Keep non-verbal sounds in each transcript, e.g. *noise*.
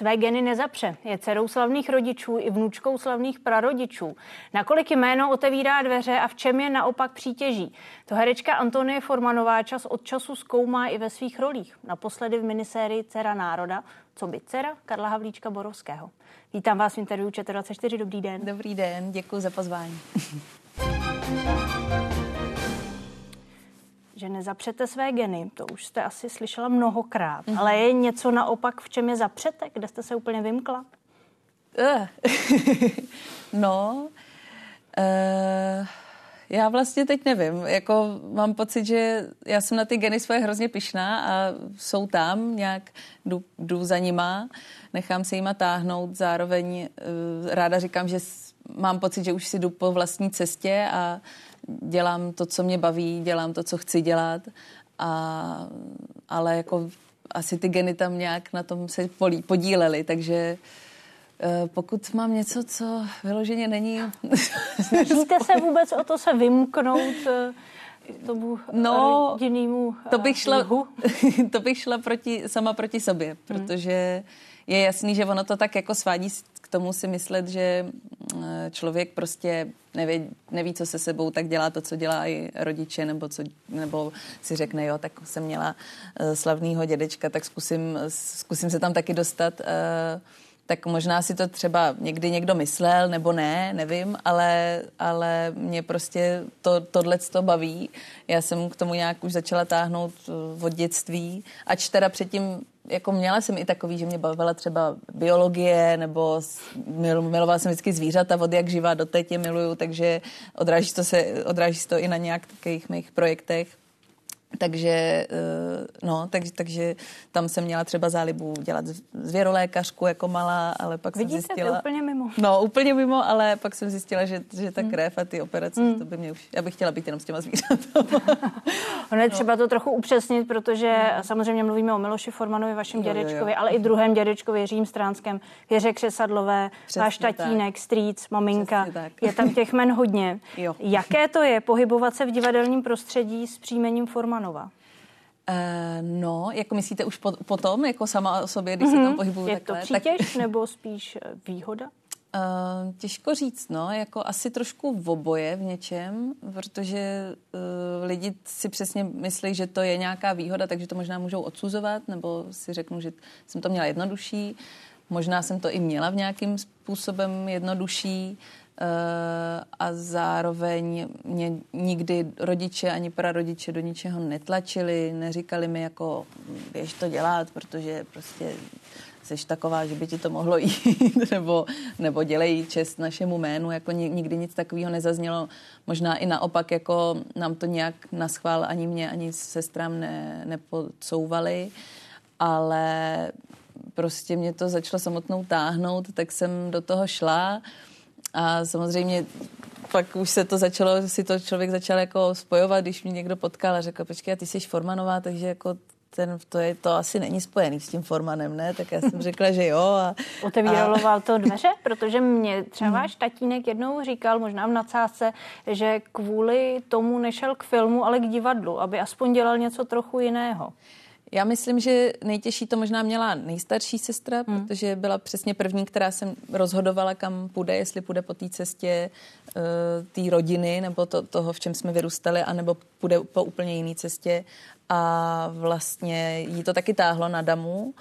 Své geny nezapře. Je dcerou slavných rodičů i vnučkou slavných prarodičů. Nakolik jméno otevírá dveře a v čem je naopak přítěží? To herečka Antonie Formanová čas od času zkoumá i ve svých rolích. Naposledy v minisérii Cera národa, co by dcera Karla Havlíčka Borovského. Vítám vás v interview ČT24. Dobrý den. Dobrý den, děkuji za pozvání. *laughs* že nezapřete své geny, to už jste asi slyšela mnohokrát, mm-hmm. ale je něco naopak, v čem je zapřete, kde jste se úplně vymkla? Uh. *laughs* no, uh, já vlastně teď nevím, jako mám pocit, že já jsem na ty geny svoje hrozně pišná a jsou tam, nějak jdu, jdu za nima, nechám se jima táhnout, zároveň uh, ráda říkám, že mám pocit, že už si jdu po vlastní cestě a dělám to, co mě baví, dělám to, co chci dělat, a, ale jako asi ty geny tam nějak na tom se polí, podílely, takže eh, pokud mám něco, co vyloženě není... *laughs* Snažíte se vůbec o to se vymknout eh, tomu no, rodinnému to bych šla, *laughs* to bych šla proti, sama proti sobě, protože je jasný, že ono to tak jako svádí tomu si myslet, že Eh, člověk prostě neví, neví, co se sebou, tak dělá to, co dělá i rodiče, nebo, co, nebo si řekne, jo, tak jsem měla uh, slavného dědečka, tak zkusím, zkusím se tam taky dostat. Uh, tak možná si to třeba někdy někdo myslel, nebo ne, nevím, ale, ale mě prostě to, tohle to baví. Já jsem k tomu nějak už začala táhnout od dětství, ač teda předtím jako měla jsem i takový, že mě bavila třeba biologie, nebo mil, milovala jsem vždycky zvířata od jak živá do teď je miluju, takže odráží to, se, odráží to i na nějakých mých projektech. Takže, eh, no, takže, takže tam jsem měla třeba zálibu dělat zvěrolékařku jako malá, ale pak Vidíte, jsem zjistila... to úplně mimo. No, úplně mimo, ale pak jsem zjistila, že, že ta hmm. krev a ty operace, mm. to by mě už... Já bych chtěla být jenom s těma zvířatama. *laughs* ono je no. třeba to trochu upřesnit, protože no. samozřejmě mluvíme o Miloši Formanovi, vašem jo, dědečkovi, jo, jo. ale i druhém dědečkovi, Řím Stránském, Věře Křesadlové, Přesně váš tatínek, tak. strýc, maminka. Je tam těch men hodně. *laughs* Jo. Jaké to je pohybovat se v divadelním prostředí s příjmením Forman? Romanova? Uh, no, jako myslíte už po, potom, jako sama o sobě, když mm-hmm. se tam mhm. pohybuju Je takhle, to přítěž tak... nebo spíš eh, výhoda? Uh, těžko říct, no, jako asi trošku v oboje v něčem, protože uh, lidi si přesně myslí, že to je nějaká výhoda, takže to možná můžou odsuzovat, nebo si řeknou, že jsem to měla jednodušší. Možná jsem to i měla v nějakým způsobem jednodušší. Eh, a zároveň mě nikdy rodiče ani prarodiče do ničeho netlačili, neříkali mi jako běž to dělat, protože prostě jsi taková, že by ti to mohlo *laughs* jít, nebo, nebo dělej čest našemu jménu, jako nikdy nic takového nezaznělo. Možná i naopak, jako nám to nějak na schvál ani mě, ani sestrám ne, nepodsouvali, ale prostě mě to začalo samotnou táhnout, tak jsem do toho šla. A samozřejmě pak už se to začalo, si to člověk začal jako spojovat, když mě někdo potkal a řekl, počkej, ty jsi Formanová, takže jako ten, to, je, to asi není spojený s tím Formanem, ne? Tak já jsem *laughs* řekla, že jo. A, Otevíralo a... to dveře? *laughs* Protože mě třeba váš tatínek jednou říkal, možná v nadsázce, že kvůli tomu nešel k filmu, ale k divadlu, aby aspoň dělal něco trochu jiného. Já myslím, že nejtěžší to možná měla nejstarší sestra, hmm. protože byla přesně první, která jsem rozhodovala, kam půjde, jestli půjde po té cestě uh, té rodiny nebo to, toho, v čem jsme vyrůstali, anebo půjde po úplně jiné cestě. A vlastně jí to taky táhlo na damu.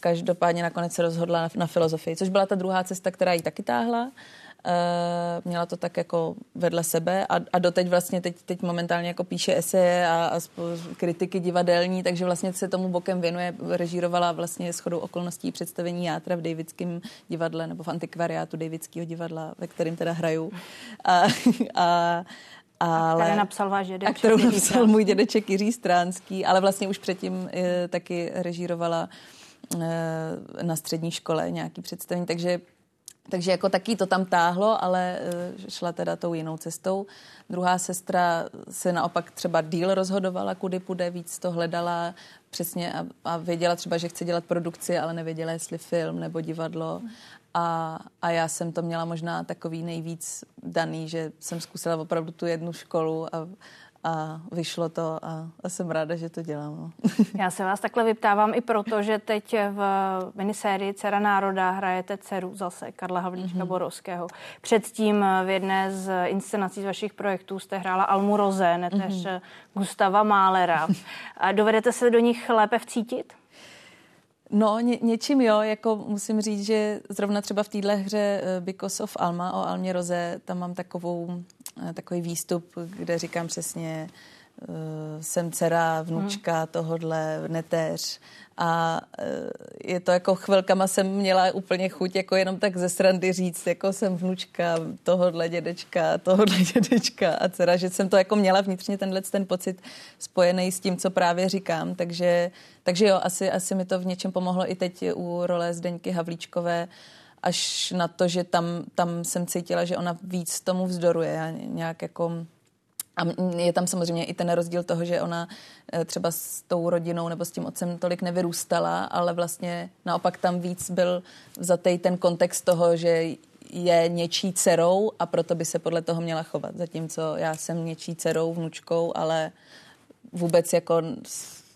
Každopádně nakonec se rozhodla na, na filozofii, což byla ta druhá cesta, která jí taky táhla. Uh, měla to tak jako vedle sebe a, a doteď vlastně teď, teď momentálně jako píše eseje a, a kritiky divadelní, takže vlastně se tomu bokem věnuje, režírovala vlastně shodou okolností představení Játra v Davidském divadle nebo v antikvariátu Davidského divadla, ve kterém teda hraju. A, a ale, a které napsal váš dědeček. A kterou napsal můj dědeček Jiří Stránský, ale vlastně už předtím e, taky režírovala e, na střední škole nějaký představení, takže takže jako taky to tam táhlo, ale eh, šla teda tou jinou cestou. Druhá sestra se naopak třeba díl rozhodovala, kudy půjde, víc to hledala přesně a, a věděla třeba, že chce dělat produkci, ale nevěděla, jestli film nebo divadlo. A, a já jsem to měla možná takový nejvíc daný, že jsem zkusila opravdu tu jednu školu a, a vyšlo to a, a jsem ráda, že to dělám. No. *laughs* Já se vás takhle vyptávám i proto, že teď v minisérii Cera národa hrajete dceru zase Karla Havlíčka mm-hmm. Borovského. Předtím v jedné z inscenací z vašich projektů jste hrála Almu Roze, neteř mm-hmm. Gustava Málera. A dovedete se do nich lépe vcítit? No, ně, něčím jo, jako musím říct, že zrovna třeba v téhle hře eh, Because of Alma o Almě Roze, tam mám takovou, takový výstup, kde říkám přesně, uh, jsem dcera, vnučka hmm. tohodle, netéř a eh, je to jako chvilkama jsem měla úplně chuť jako jenom tak ze srandy říct, jako jsem vnučka tohodle dědečka, tohodle *laughs* dědečka a dcera, že jsem to jako měla vnitřně tenhle ten pocit spojený s tím, co právě říkám, takže, takže jo, asi, asi mi to v něčem pomohlo i teď u role Zdeňky Havlíčkové, až na to, že tam, tam jsem cítila, že ona víc tomu vzdoruje. Já nějak jako a je tam samozřejmě i ten rozdíl toho, že ona eh, třeba s tou rodinou nebo s tím otcem tolik nevyrůstala, ale vlastně naopak tam víc byl vzatej ten kontext toho, že je něčí dcerou a proto by se podle toho měla chovat. Zatímco já jsem něčí dcerou, vnučkou, ale vůbec jako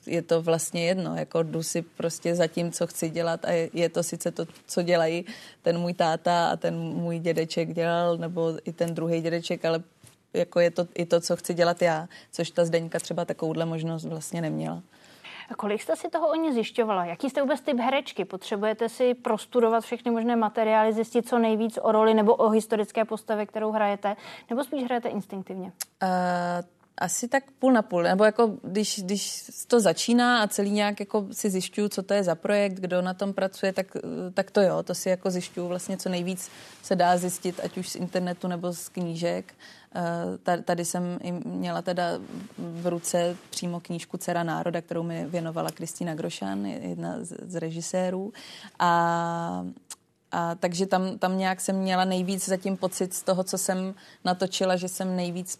je to vlastně jedno, jako jdu si prostě za tím, co chci dělat a je, je to sice to, co dělají ten můj táta a ten můj dědeček dělal, nebo i ten druhý dědeček, ale jako je to i to, co chci dělat já, což ta Zdeňka třeba takovouhle možnost vlastně neměla. A kolik jste si toho o ní zjišťovala? Jaký jste vůbec typ herečky? Potřebujete si prostudovat všechny možné materiály, zjistit co nejvíc o roli nebo o historické postavě, kterou hrajete, nebo spíš hrajete instinktivně? Uh, asi tak půl na půl, nebo jako když, když to začíná a celý nějak jako si zjišťuju, co to je za projekt, kdo na tom pracuje, tak, tak to jo, to si jako zjišťuju vlastně co nejvíc se dá zjistit, ať už z internetu nebo z knížek. Eh, tady jsem měla teda v ruce přímo knížku Cera národa, kterou mi věnovala Kristýna Grošan, jedna z, z režisérů. A a takže tam, tam nějak jsem měla nejvíc zatím pocit z toho, co jsem natočila, že jsem nejvíc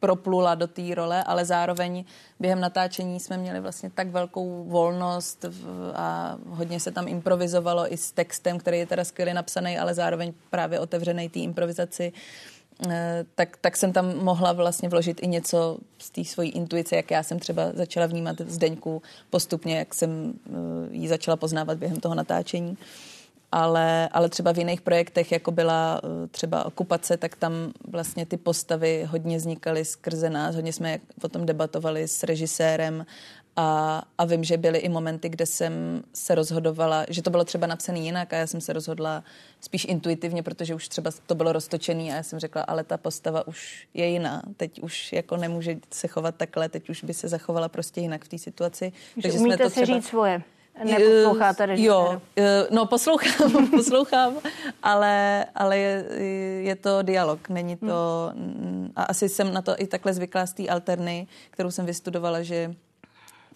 proplula do té role, ale zároveň během natáčení jsme měli vlastně tak velkou volnost a hodně se tam improvizovalo i s textem, který je teda skvěle napsaný, ale zároveň právě otevřený té improvizaci. Eh, tak, tak jsem tam mohla vlastně vložit i něco z té svojí intuice, jak já jsem třeba začala vnímat Zdeňku postupně, jak jsem eh, ji začala poznávat během toho natáčení ale, ale třeba v jiných projektech, jako byla eh, třeba okupace, tak tam vlastně ty postavy hodně vznikaly skrze nás, hodně jsme o tom debatovali s režisérem a, a vím, že byly i momenty, kde jsem se rozhodovala, že to bylo třeba napsané jinak a já jsem se rozhodla spíš intuitivně, protože už třeba to bylo roztočený a já jsem řekla, ale ta postava už je jiná. Teď už jako nemůže se chovat takhle, teď už by se zachovala prostě jinak v té situaci. Že Takže umíte jsme to třeba... si říct svoje. Neposloucháte režiséra? Jo, eh, no poslouchám, *laughs* poslouchám, ale, ale je, je to dialog, není to... Hmm. A asi jsem na to i takhle zvyklá z té alterny, kterou jsem vystudovala, že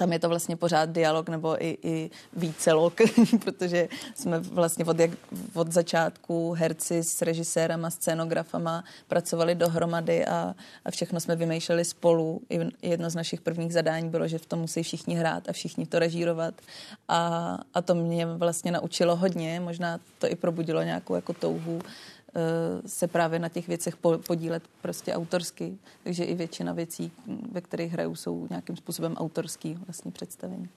tam je to vlastně pořád dialog nebo i, i vícelok, *laughs* protože jsme vlastně od, jak, od začátku herci s režisérama, scénografama pracovali dohromady a, a všechno jsme vymýšleli spolu. I jedno z našich prvních zadání bylo, že v tom musí všichni hrát a všichni to režírovat. A, a to mě vlastně naučilo hodně, možná to i probudilo nějakou jako touhu se právě na těch věcech podílet prostě autorsky. Takže i většina věcí, ve kterých hrajou, jsou nějakým způsobem autorský vlastně představení.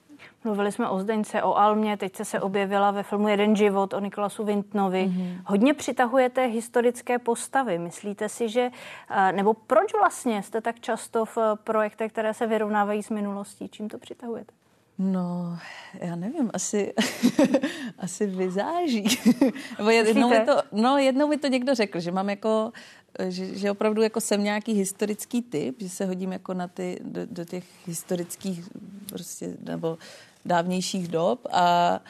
Mluvili jsme o Zdeňce, o Almě, teď se objevila ve filmu Jeden život o Nikolasu Vintnovi. Mm-hmm. Hodně přitahujete historické postavy. Myslíte si, že, eh, nebo proč vlastně jste tak často v projektech, které se vyrovnávají s minulostí? Čím to přitahujete? No, já nevím, asi, *laughs* asi vyzáží. *laughs* Nebo jednou mi to, no, jednou mi to někdo řekl, že mám jako, že, že opravdu jako jsem nějaký historický typ, že se hodím jako na ty, do, do těch historických prostě, nebo dávnějších dob a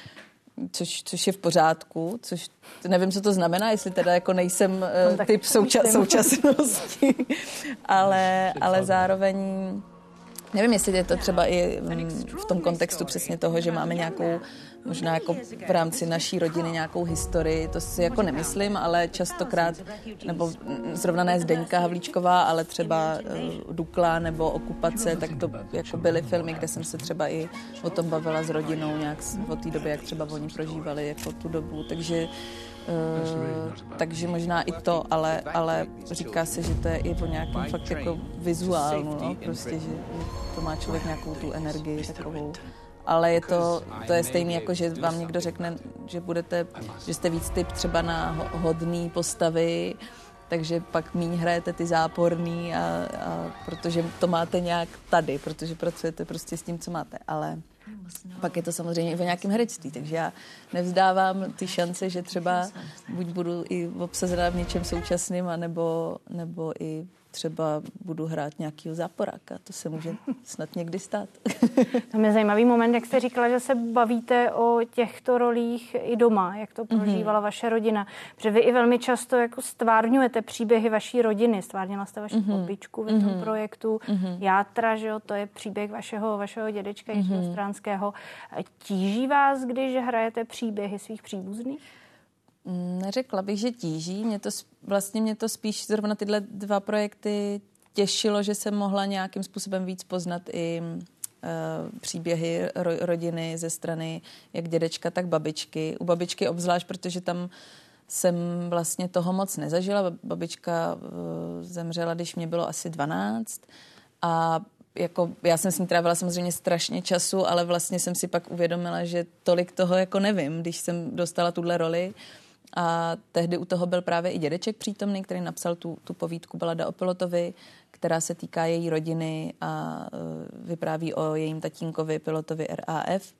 což, což je v pořádku, což nevím, co to znamená, jestli teda jako nejsem no, typ souča- současnosti, *laughs* ale, ale zároveň Nevím, jestli je to třeba i v tom kontextu přesně toho, že máme nějakou možná jako v rámci naší rodiny nějakou historii, to si jako nemyslím, ale častokrát, nebo zrovna ne Zdeňka Havlíčková, ale třeba uh, Dukla nebo Okupace, tak to jako byly filmy, kde jsem se třeba i o tom bavila s rodinou nějak o té době, jak třeba oni prožívali jako tu dobu, takže Uh, takže možná i to, ale, ale říká se, že to je i o nějakém fakt jako vizuálnu, no, prostě, že, že to má člověk nějakou tu energii takovou. Ale je to, to je stejné jako, že vám někdo řekne, že budete, že jste víc typ třeba na hodný postavy, takže pak míň hrajete ty záporný, a, a protože to máte nějak tady, protože pracujete prostě s tím, co máte, ale pak je to samozřejmě i o nějakém herectví, takže já nevzdávám ty šance, že třeba buď budu i obsazená v něčem současným, anebo, nebo i třeba budu hrát nějakého záporáka. To se může snad někdy stát. *laughs* To je zajímavý moment, jak jste říkala, že se bavíte o těchto rolích i doma, jak to prožívala mm-hmm. vaše rodina. Protože vy i velmi často jako stvárňujete příběhy vaší rodiny. Stvárnila jste vaši mm-hmm. babičku v tom mm-hmm. projektu mm-hmm. Játra, že jo, to je příběh vašeho, vašeho dědečka mm-hmm. Jiřího Stránského. Tíží vás, když hrajete příběhy svých příbuzných? Neřekla bych, že tíží. Mě to, vlastně mě to spíš zrovna tyhle dva projekty těšilo, že jsem mohla nějakým způsobem víc poznat i uh, příběhy ro, rodiny ze strany jak dědečka, tak babičky. U babičky obzvlášť, protože tam jsem vlastně toho moc nezažila. Babička uh, zemřela, když mě bylo asi 12 a jako, já jsem s ní trávila samozřejmě strašně času, ale vlastně jsem si pak uvědomila, že tolik toho jako nevím, když jsem dostala tuhle roli. A tehdy u toho byl právě i dědeček přítomný, který napsal tu, tu povídku Balada o pilotovi, která se týká její rodiny a uh, vypráví o jejím tatínkovi, pilotovi RAF.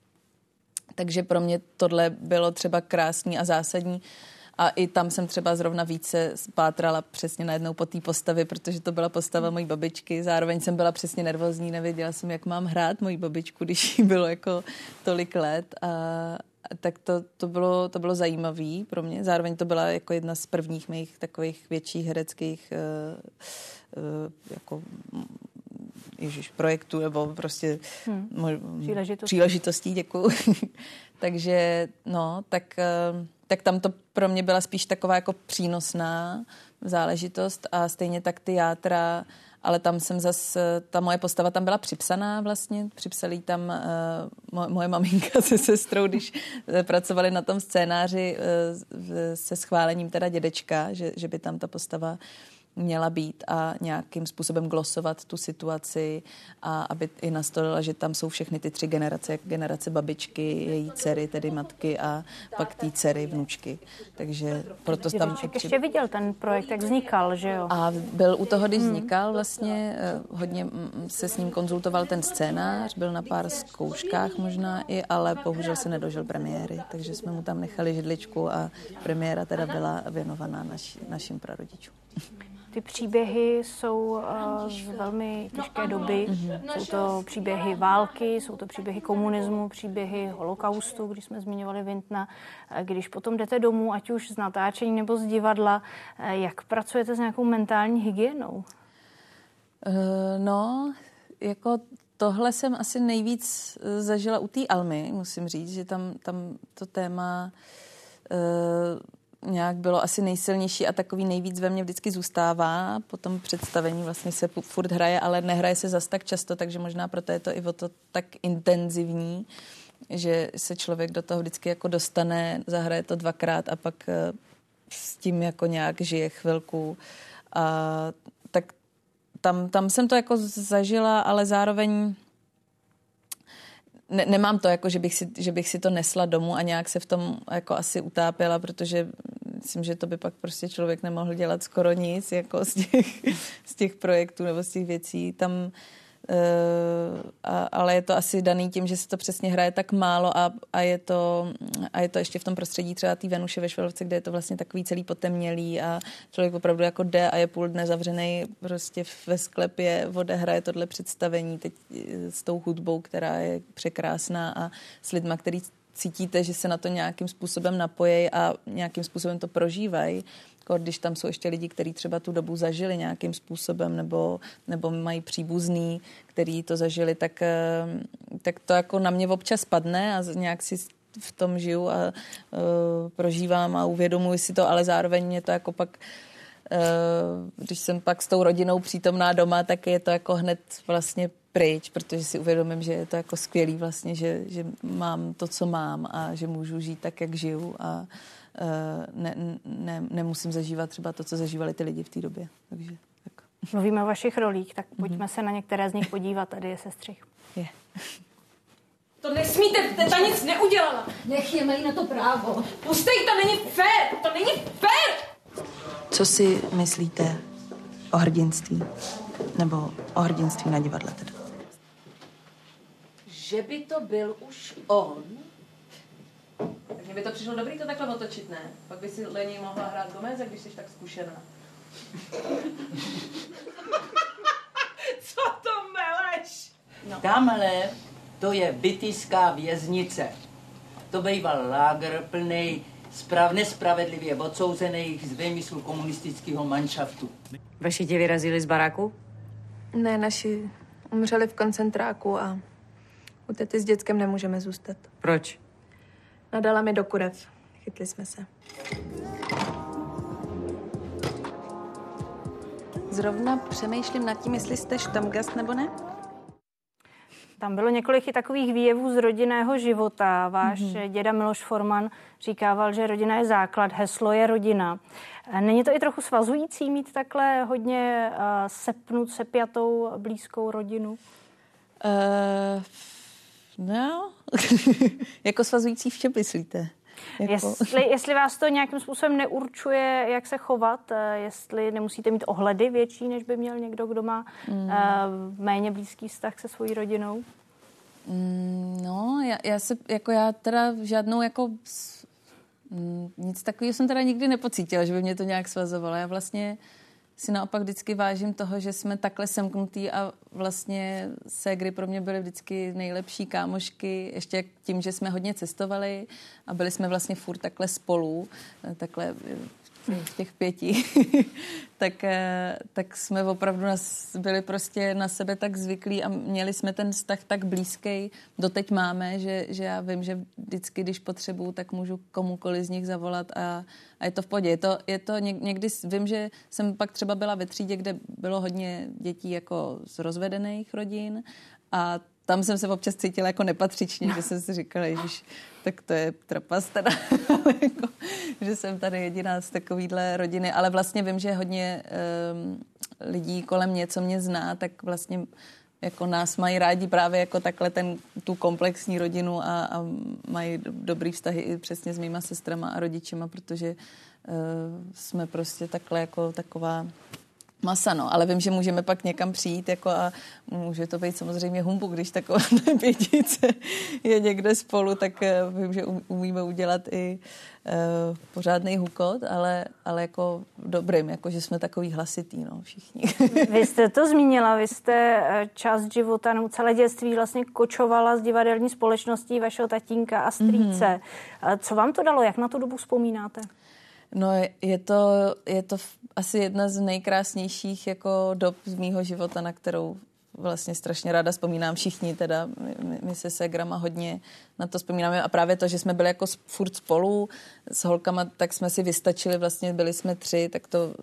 Takže pro mě tohle bylo třeba krásný a zásadní. A i tam jsem třeba zrovna více spátrala přesně najednou po té postavě, protože to byla postava mojí babičky. Zároveň jsem byla přesně nervózní, nevěděla jsem, jak mám hrát moji babičku, když jí bylo jako tolik let. A, tak to, to, bylo, to bylo zajímavé pro mě. Zároveň to byla jako jedna z prvních mých takových větších hereckých uh, uh, jako ježiš, projektů nebo prostě hmm. Mo- příležitostí. příležitostí, děkuju. *laughs* Takže no, tak, uh, tak tam to pro mě byla spíš taková jako přínosná záležitost a stejně tak ty játra ale tam jsem zas, ta moje postava tam byla připsaná vlastně, připsali tam uh, moje maminka *laughs* se sestrou, když uh, pracovali na tom scénáři uh, se schválením teda dědečka, že, že by tam ta postava uh, měla být a nějakým způsobem glosovat tu situaci a aby i nastolila, že tam jsou všechny ty tři generace, jak generace babičky, její dcery, tedy matky a pak ty dcery, vnučky. Takže proto tam... ještě viděl ten projekt, jak vznikal, že jo? A byl u toho, když hmm. vznikal vlastně, eh, hodně se s ním konzultoval ten scénář, byl na pár zkouškách možná i, ale bohužel se nedožil premiéry, takže jsme mu tam nechali židličku a premiéra teda byla věnovaná naši, našim prarodičům. Ty příběhy jsou uh, z velmi těžké doby. Mm-hmm. Jsou to příběhy války, jsou to příběhy komunismu, příběhy holokaustu, když jsme zmiňovali Vintna. Když potom jdete domů, ať už z natáčení nebo z divadla, eh, jak pracujete s nějakou mentální hygienou? No, jako tohle jsem asi nejvíc zažila u té Almy, musím říct, že tam, tam to téma uh, nějak bylo asi nejsilnější a takový nejvíc ve mně vždycky zůstává. Po tom představení vlastně se furt hraje, ale nehraje se zas tak často, takže možná proto je to i o to tak intenzivní, že se člověk do toho vždycky jako dostane, zahraje to dvakrát a pak eh, s tím jako nějak žije chvilku. A tak tam, tam jsem to jako zažila, ale zároveň ne, nemám to jako, že bych, si, že bych si to nesla domů a nějak se v tom jako asi utápěla, protože myslím, že to by pak prostě člověk nemohl dělat skoro nic jako z těch, *laughs* z těch projektů nebo z těch věcí. Tam Uh, a, ale je to asi daný tím, že se to přesně hraje tak málo a, a, je, to, a je to ještě v tom prostředí třeba té Venuše ve Švelovce, kde je to vlastně takový celý potemnělý a člověk opravdu jako jde a je půl dne zavřený prostě ve sklepě, odehraje tohle představení teď eh, s tou hudbou, která je překrásná a s lidma, který cítíte, že se na to nějakým způsobem napojejí a nějakým způsobem to prožívají. Když tam jsou ještě lidi, kteří třeba tu dobu zažili nějakým způsobem nebo, nebo mají příbuzný, který to zažili, tak, eh, tak to jako na mě občas padne a nějak si v tom žiju a uh, prožívám a uvědomuji si to, ale zároveň mě to jako pak uh, když jsem pak s tou rodinou přítomná doma, tak je to jako hned vlastně pryč, protože si uvědomím, že je to jako skvělý vlastně, že, že mám to, co mám a že můžu žít tak, jak žiju a ne, ne, nemusím zažívat třeba to, co zažívali ty lidi v té době. Takže, tak. Mluvíme o vašich rolích, tak pojďme mm-hmm. se na některé z nich podívat. Tady je sestřih. Je. To nesmíte, teta nic neudělala. Nech je, mají na to právo. Pustej, to není fér, to není fér! Co si myslíte o hrdinství? Nebo o hrdinství na divadle teda? Že by to byl už on? Tak by to přišlo dobrý to takhle otočit, ne? Pak by si Lení mohla hrát Gomez, když jsi tak zkušená. *laughs* Co to meleš? No. Tamhle to je bytýská věznice. To býval lágr plný sprav, nespravedlivě odsouzených z vymyslu komunistického manšaftu. Vaši tě vyrazili z baráku? Ne, naši umřeli v koncentráku a u tety s dětskem nemůžeme zůstat. Proč? Nadala mi do kurev. Chytli jsme se. Zrovna přemýšlím nad tím, jestli jste štamgast nebo ne. Tam bylo několik i takových výjevů z rodinného života. Váš mm-hmm. děda Miloš Forman říkával, že rodina je základ, heslo je rodina. Není to i trochu svazující mít takhle hodně uh, sepnut, sepjatou blízkou rodinu? Uh, no, *laughs* jako svazující v čem myslíte? Jako... Jestli, jestli vás to nějakým způsobem neurčuje, jak se chovat, eh, jestli nemusíte mít ohledy větší, než by měl někdo, kdo má mm. uh, méně blízký vztah se svojí rodinou? Mm, no, já, já se, jako já teda žádnou jako mm, nic takového jsem teda nikdy nepocítila, že by mě to nějak svazovalo. Já vlastně si naopak vždycky vážím toho, že jsme takhle semknutý a vlastně ségry pro mě byly vždycky nejlepší kámošky, ještě tím, že jsme hodně cestovali a byli jsme vlastně furt takhle spolu, takhle v těch pěti, *laughs* tak, eh, tak jsme opravdu nás byli prostě na sebe tak zvyklí a měli jsme ten vztah tak blízký, doteď máme, že, že já vím, že vždycky, když potřebuju, tak můžu komukoli z nich zavolat a, a je to v podě. Je to, je to někdy, vím, že jsem pak třeba byla ve třídě, kde bylo hodně dětí jako z rozvedených rodin a tam jsem se občas cítila jako nepatřičně, že jsem si říkala, že tak to je trapas teda, *laughs* jako, že jsem tady jediná z takovýhle rodiny, ale vlastně vím, že hodně um, lidí kolem mě, co mě zná, tak vlastně jako nás mají rádi právě jako takhle ten, tu komplexní rodinu a, a mají dobrý vztahy i přesně s mýma sestrama a rodičima, protože uh, jsme prostě takhle jako taková masa, no. Ale vím, že můžeme pak někam přijít jako a může to být samozřejmě humbu, když taková *laughs* pětice je někde spolu, tak eh, vím, že umíme udělat i uh, pořádný hukot, ale, ale jako dobrým, jako že jsme takový hlasitý, no, všichni. *laughs* Vy jste to zmínila, vy jste eh, část života nebo celé dětství vlastně kočovala z divadelní společností vašeho tatínka a strýce. Mm-hmm. Co vám to dalo? Jak na tu dobu vzpomínáte? No je to, je to asi jedna z nejkrásnějších jako dob z mýho života, na kterou vlastně strašně ráda vzpomínám všichni, teda my, my se Segrama hodně na to vzpomínáme. A právě to, že jsme byli jako furt spolu s holkama, tak jsme si vystačili, vlastně byli jsme tři, tak to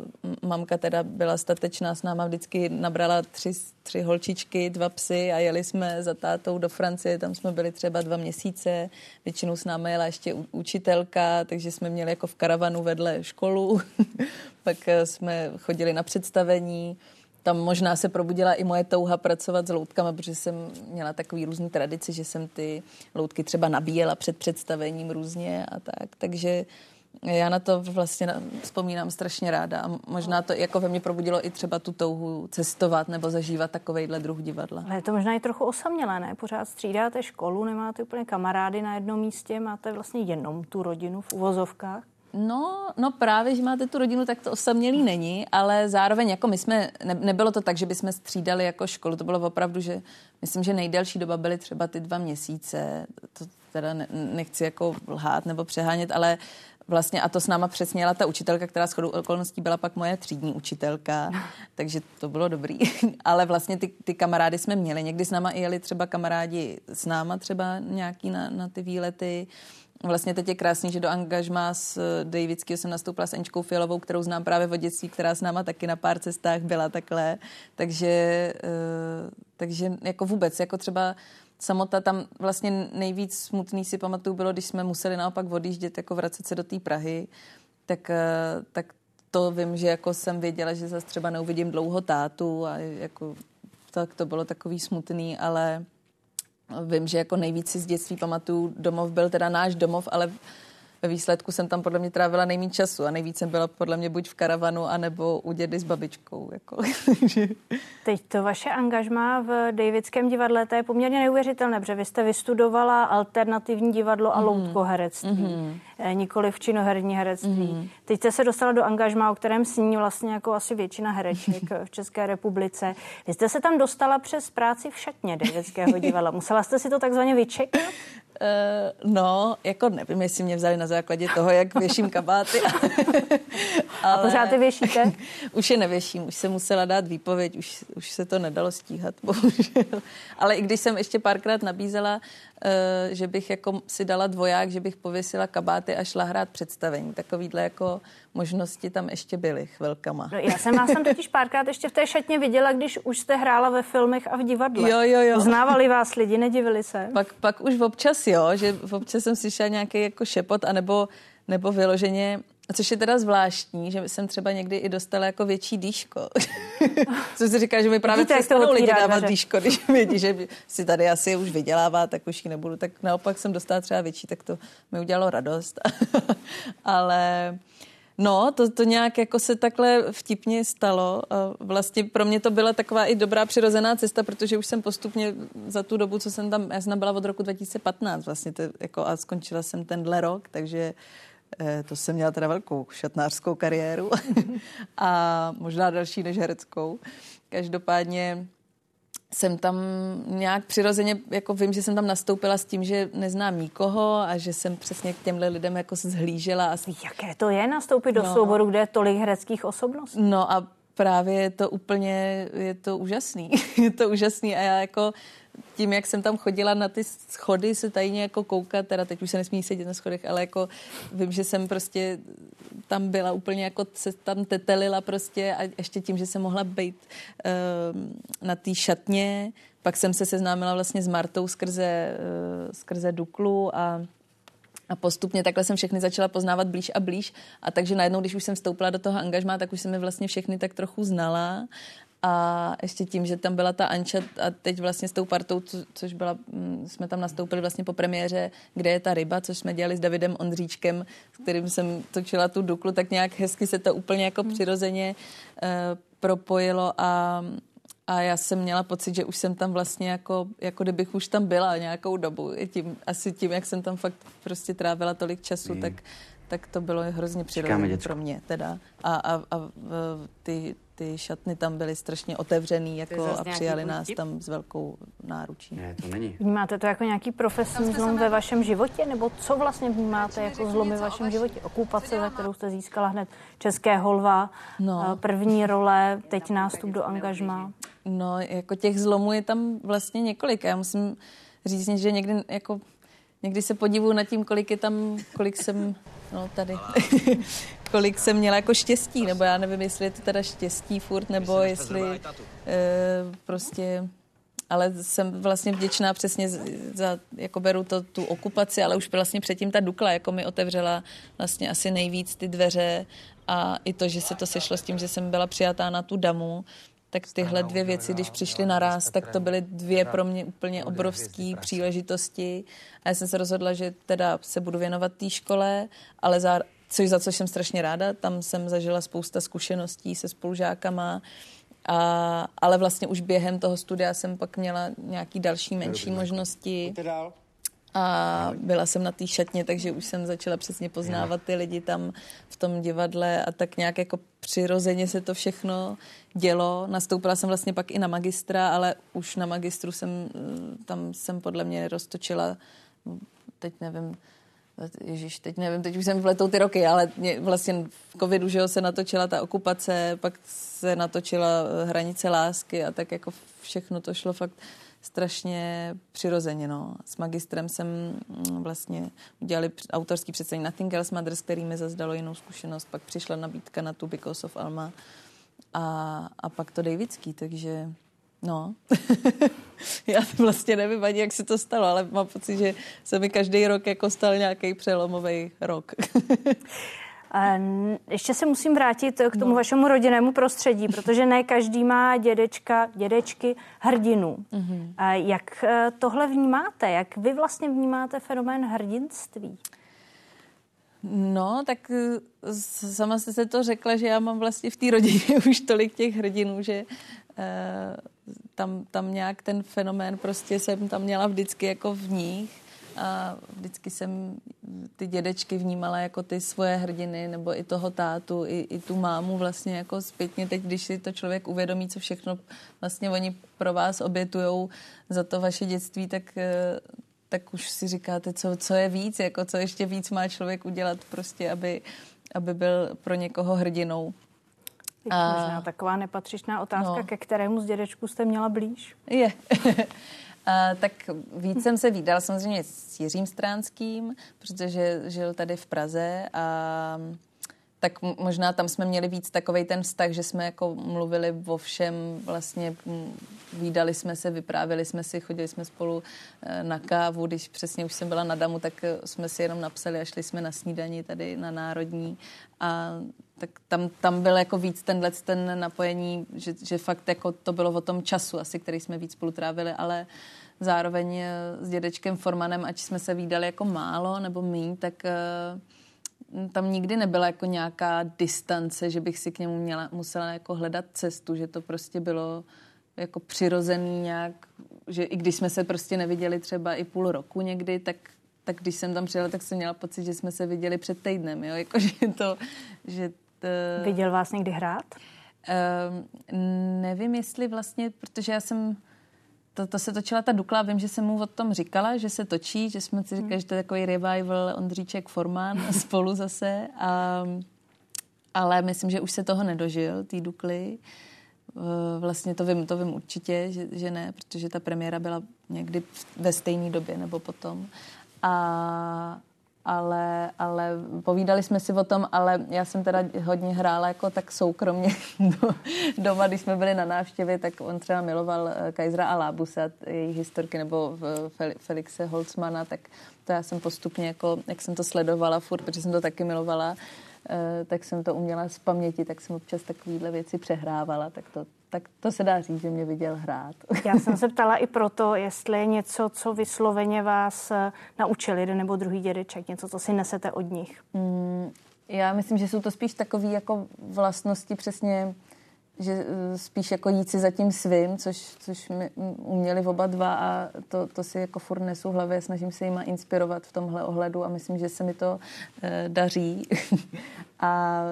mamka teda byla statečná s náma, vždycky nabrala tři, tři holčičky, dva psy a jeli jsme za tátou do Francie, tam jsme byli třeba dva měsíce, většinou s námi jela ještě učitelka, takže jsme měli jako v karavanu vedle školu, *laughs* pak jsme chodili na představení, tam možná se probudila i moje touha pracovat s loutkami, protože jsem měla takový různý tradici, že jsem ty loutky třeba nabíjela před představením různě a tak. Takže já na to vlastně vzpomínám strašně ráda a možná to jako ve mně probudilo i třeba tu touhu cestovat nebo zažívat takovejhle druh divadla. Ale je to možná i trochu osamělé, ne? Pořád střídáte školu, nemáte úplně kamarády na jednom místě, máte vlastně jenom tu rodinu v uvozovkách. No, no právě, že máte tu rodinu, tak to osamělý není, ale zároveň jako my jsme, ne, nebylo to tak, že bychom střídali jako školu, to bylo opravdu, že myslím, že nejdelší doba byly třeba ty dva měsíce, to teda ne, nechci jako lhát nebo přehánět, ale vlastně a to s náma přesněla ta učitelka, která s chodou okolností byla pak moje třídní učitelka, *laughs* takže to bylo dobrý. *laughs* Ale vlastně ty, ty kamarády jsme měli. Někdy s náma i jeli třeba kamarádi s náma třeba nějaký na, na ty výlety. Vlastně teď je krásný, že do angažmá s eh, Davidského jsem nastoupila s Enčkou Fialovou, kterou znám právě v dětství, která s náma taky na pár cestách byla takhle. Takže, eh, takže jako vůbec, jako třeba samota tam vlastně nejvíc smutný si pamatuju bylo, když jsme museli naopak odjíždět, jako vracet se do té Prahy, tak, eh, tak to vím, že jako jsem věděla, že zase třeba neuvidím dlouho tátu a jako tak to bylo takový smutný, ale vím, že jako nejvíc si z dětství pamatuju, domov byl teda náš domov, ale ve výsledku jsem tam podle mě trávila nejméně času a nejvíc jsem byla podle mě buď v karavanu, anebo u dědy s babičkou. Jako. *laughs* Teď to vaše angažmá v Davidském divadle, to je poměrně neuvěřitelné, protože vy jste vystudovala alternativní divadlo a mm. loutkoherectví, mm. nikoli v činoherní herectví. Mm. Teď jste se dostala do angažmá, o kterém sní vlastně jako asi většina hereček *laughs* v České republice. Vy jste se tam dostala přes práci v šatně Davidského divadla. Musela jste si to takzvaně vyčekat? *laughs* Uh, no, jako nevím, jestli mě vzali na základě toho, jak věším kabáty. *laughs* ale... A pořád ty věšíte? *laughs* už je nevěším, už jsem musela dát výpověď, už, už se to nedalo stíhat, *laughs* bohužel. Ale i když jsem ještě párkrát nabízela, uh, že bych jako si dala dvoják, že bych pověsila kabáty a šla hrát představení. Takovýhle jako možnosti tam ještě byly chvilkama. No, já jsem vás tam totiž párkrát ještě v té šatně viděla, když už jste hrála ve filmech a v divadle. Jo, jo, jo. Uznávali vás lidi, nedivili se? Pak, pak už občas jo, že občas jsem slyšela nějaký jako šepot, anebo nebo vyloženě, což je teda zvláštní, že jsem třeba někdy i dostala jako větší dýško. *laughs* Co si říká, že mi právě Vidíte, přestanou lidi dávat dveře. dýško, když *laughs* vědí, že si tady asi už vydělává, tak už ji nebudu. Tak naopak jsem dostala třeba větší, tak to mi udělalo radost. *laughs* Ale No, to, to nějak jako se takhle vtipně stalo. A vlastně pro mě to byla taková i dobrá přirozená cesta, protože už jsem postupně za tu dobu, co jsem tam, já jsem byla od roku 2015 vlastně to, jako, a skončila jsem tenhle rok, takže eh, to jsem měla teda velkou šatnářskou kariéru *laughs* a možná další než hereckou. Každopádně jsem tam nějak přirozeně, jako vím, že jsem tam nastoupila s tím, že neznám nikoho a že jsem přesně k těmhle lidem jako se zhlížela. A... Jaké to je nastoupit do no. souboru, kde je tolik hereckých osobností? No a právě je to úplně, je to úžasný. *laughs* je to úžasný a já jako tím, jak jsem tam chodila na ty schody se tajně jako koukat, teda teď už se nesmí sedět na schodech, ale jako vím, že jsem prostě tam byla úplně jako se tam tetelila prostě a ještě tím, že jsem mohla být uh, na té šatně, pak jsem se seznámila vlastně s Martou skrze, uh, skrze Duklu a a postupně takhle jsem všechny začala poznávat blíž a blíž. A takže najednou, když už jsem vstoupila do toho angažmá, tak už jsem mi vlastně všechny tak trochu znala. A ještě tím, že tam byla ta Anča a teď vlastně s tou partou, co, což byla, mm, jsme tam nastoupili vlastně po premiéře, kde je ta ryba, což jsme dělali s Davidem Ondříčkem, s kterým jsem točila tu duklu, tak nějak hezky se to úplně jako hmm. přirozeně uh, propojilo a, a já jsem měla pocit, že už jsem tam vlastně jako, jako kdybych už tam byla nějakou dobu. Tím, asi tím, jak jsem tam fakt prostě trávila tolik času, hmm. tak, tak to bylo hrozně přirozené pro mě teda. A, a, a ty, ty šatny tam byly strašně otevřený jako a přijali nás tam s velkou náručí. Ne, to není. Vnímáte to jako nějaký profesní zlom ve vašem životě? Nebo co vlastně vnímáte jako zlomy ve vašem životě? Okupace, za kterou jste získala hned České holva, no. Eh, první role, teď nástup do angažma. No, jako těch zlomů je tam vlastně několik. Já musím říct, že někdy jako někdy se podivuju nad tím, kolik je tam, kolik jsem no tady, *laughs* kolik jsem měla jako štěstí, nebo já nevím, jestli je to teda štěstí furt, nebo jestli e, prostě ale jsem vlastně vděčná přesně za, jako beru to, tu okupaci, ale už vlastně předtím ta Dukla jako mi otevřela vlastně asi nejvíc ty dveře a i to, že se to sešlo s tím, že jsem byla přijatá na tu damu, tak tyhle dvě věci, když přišly naraz, tak to byly dvě pro mě úplně obrovské příležitosti. A já jsem se rozhodla, že teda se budu věnovat té škole, ale za, což za co jsem strašně ráda, tam jsem zažila spousta zkušeností se spolužákama, a, ale vlastně už během toho studia jsem pak měla nějaký další menší možnosti. A byla jsem na té šatně, takže už jsem začala přesně poznávat ty lidi tam v tom divadle a tak nějak jako přirozeně se to všechno dělo. Nastoupila jsem vlastně pak i na magistra, ale už na magistru jsem, tam jsem podle mě roztočila, teď nevím, Ježíš, teď nevím, teď už jsem vletou ty roky, ale mě vlastně v covidu, že jo, se natočila ta okupace, pak se natočila eh, hranice lásky a tak jako všechno to šlo fakt strašně přirozeně. No. S magistrem jsem mm, vlastně udělali autorský představení Nothing Else Mothers, který mi zazdalo jinou zkušenost. Pak přišla nabídka na tu Because of Alma a, a pak to Davidský, takže no. *laughs* Já *laughs* vlastně nevím ani, jak se to stalo, ale mám pocit, že se mi každý rok jako stal nějaký přelomový rok. *laughs* Ještě se musím vrátit k tomu no. vašemu rodinnému prostředí, protože ne každý má dědečka, dědečky hrdinu. Mm-hmm. Jak eh, tohle vnímáte? Jak vy vlastně vnímáte fenomén hrdinství? No, tak eh, sama jste se to řekla, že já mám vlastně v té rodině *laughs* už tolik těch hrdinů, že tam, tam nějak ten fenomén prostě jsem tam měla vždycky jako v nich a vždycky jsem ty dědečky vnímala jako ty svoje hrdiny, nebo i toho tátu, i, i tu mámu vlastně jako zpětně teď, když si to člověk uvědomí, co všechno vlastně oni pro vás obětujou za to vaše dětství, tak, eh, tak už si říkáte, co, co je víc, jako co ještě víc má člověk udělat prostě, aby, aby byl pro někoho hrdinou. A... možná taková nepatřičná otázka, no. ke kterému z dědečku jste měla blíž? Je. *laughs* Uh, tak víc jsem se výdal samozřejmě s Jiřím Stránským, protože žil tady v Praze a tak možná tam jsme měli víc takový ten vztah, že jsme jako mluvili o všem, vlastně výdali jsme se, vyprávěli jsme si, chodili jsme spolu e, na kávu, když přesně už jsem byla na Damu, tak e, jsme si jenom napsali a šli jsme na snídani tady na Národní a tak tam, tam byl jako víc tenhle ten napojení, že, že fakt jako to bylo o tom času asi, který jsme víc spolu trávili, ale zároveň eh, s dědečkem Formanem, ať jsme se výdali jako málo nebo míň, tak uh, tam nikdy nebyla jako nějaká distance, že bych si k němu měla, musela jako hledat cestu, že to prostě bylo jako přirozený nějak, že i když jsme se prostě neviděli třeba i půl roku někdy, tak tak když jsem tam přijela, tak jsem měla pocit, že jsme se viděli před týdnem, jo, jako, *laughs* že to, že Viděl vás někdy hrát? Uh, nevím, jestli vlastně, protože já jsem to, to se točila ta Dukla, vím, že jsem mu o tom říkala, že se točí, že jsme si říkali, hmm. že to je takový revival Ondříček Formán *laughs* spolu zase, a, ale myslím, že už se toho nedožil, té Dukly. Vlastně to vím, to vím určitě, že, že ne, protože ta premiéra byla někdy ve stejné době nebo potom. A, ale, ale povídali jsme si o tom, ale já jsem teda hodně hrála jako tak soukromně *laughs* doma, když jsme byli na návštěvě, tak on třeba miloval eh, Kajzra a Lábusa, jejich historky, nebo Felixe Holzmana, tak to já jsem postupně, jako, jak jsem to sledovala furt, protože jsem to taky milovala, eh, tak jsem to uměla z paměti, tak jsem občas takovéhle věci přehrávala, tak to, tak to se dá říct, že mě viděl hrát. *laughs* Já jsem se ptala i proto, jestli je něco, co vysloveně vás eh, naučil jeden nebo druhý dědeček, něco, co si nesete od nich. Mm, já myslím, že jsou to spíš takové jako vlastnosti přesně, že eh, spíš jako jít si za tím svým, což, což mi uměli oba dva a to, to si jako furt nesu v hlavě, snažím se jima inspirovat v tomhle ohledu a myslím, že se mi to e, daří. *laughs* a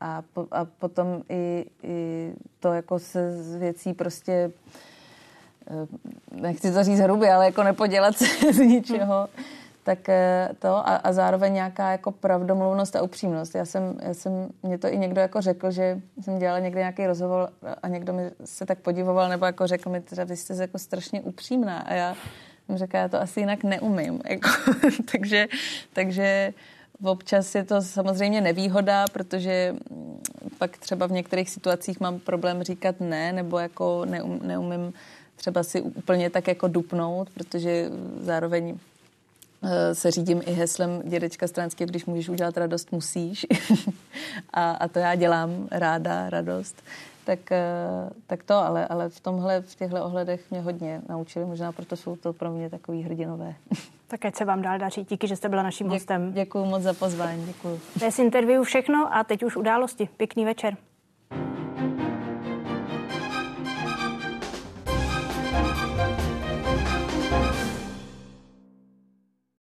a, po, a potom i, i to jako se z věcí prostě eh, nechci to říct hrubě, ale jako nepodělat se *laughs* z ničeho, tak eh, to a, a zároveň nějaká jako pravdomluvnost a upřímnost. Já jsem, já jsem, mě to i někdo jako řekl, že jsem dělala někdy nějaký rozhovor a někdo mi se tak podivoval, nebo jako řekl mi, že vy jste jako strašně upřímná a já jsem řekla, já to asi jinak neumím. *laughs* Jako, takže, takže Občas je to samozřejmě nevýhoda, protože pak třeba v některých situacích mám problém říkat ne, nebo jako neum, neumím třeba si úplně tak jako dupnout, protože zároveň eh, se řídím i heslem dědečka Stranského, když můžeš udělat radost, musíš. *laughs* a, a to já dělám ráda, radost. Tak, eh, tak to, ale, ale v tomhle, v těchto ohledech mě hodně naučili, možná proto jsou to pro mě takový hrdinové. *laughs* Tak ať se vám dál daří. Díky, že jste byla naším hostem. Děkuji moc za pozvání. Děkuji. To je z interview všechno a teď už události. Pěkný večer.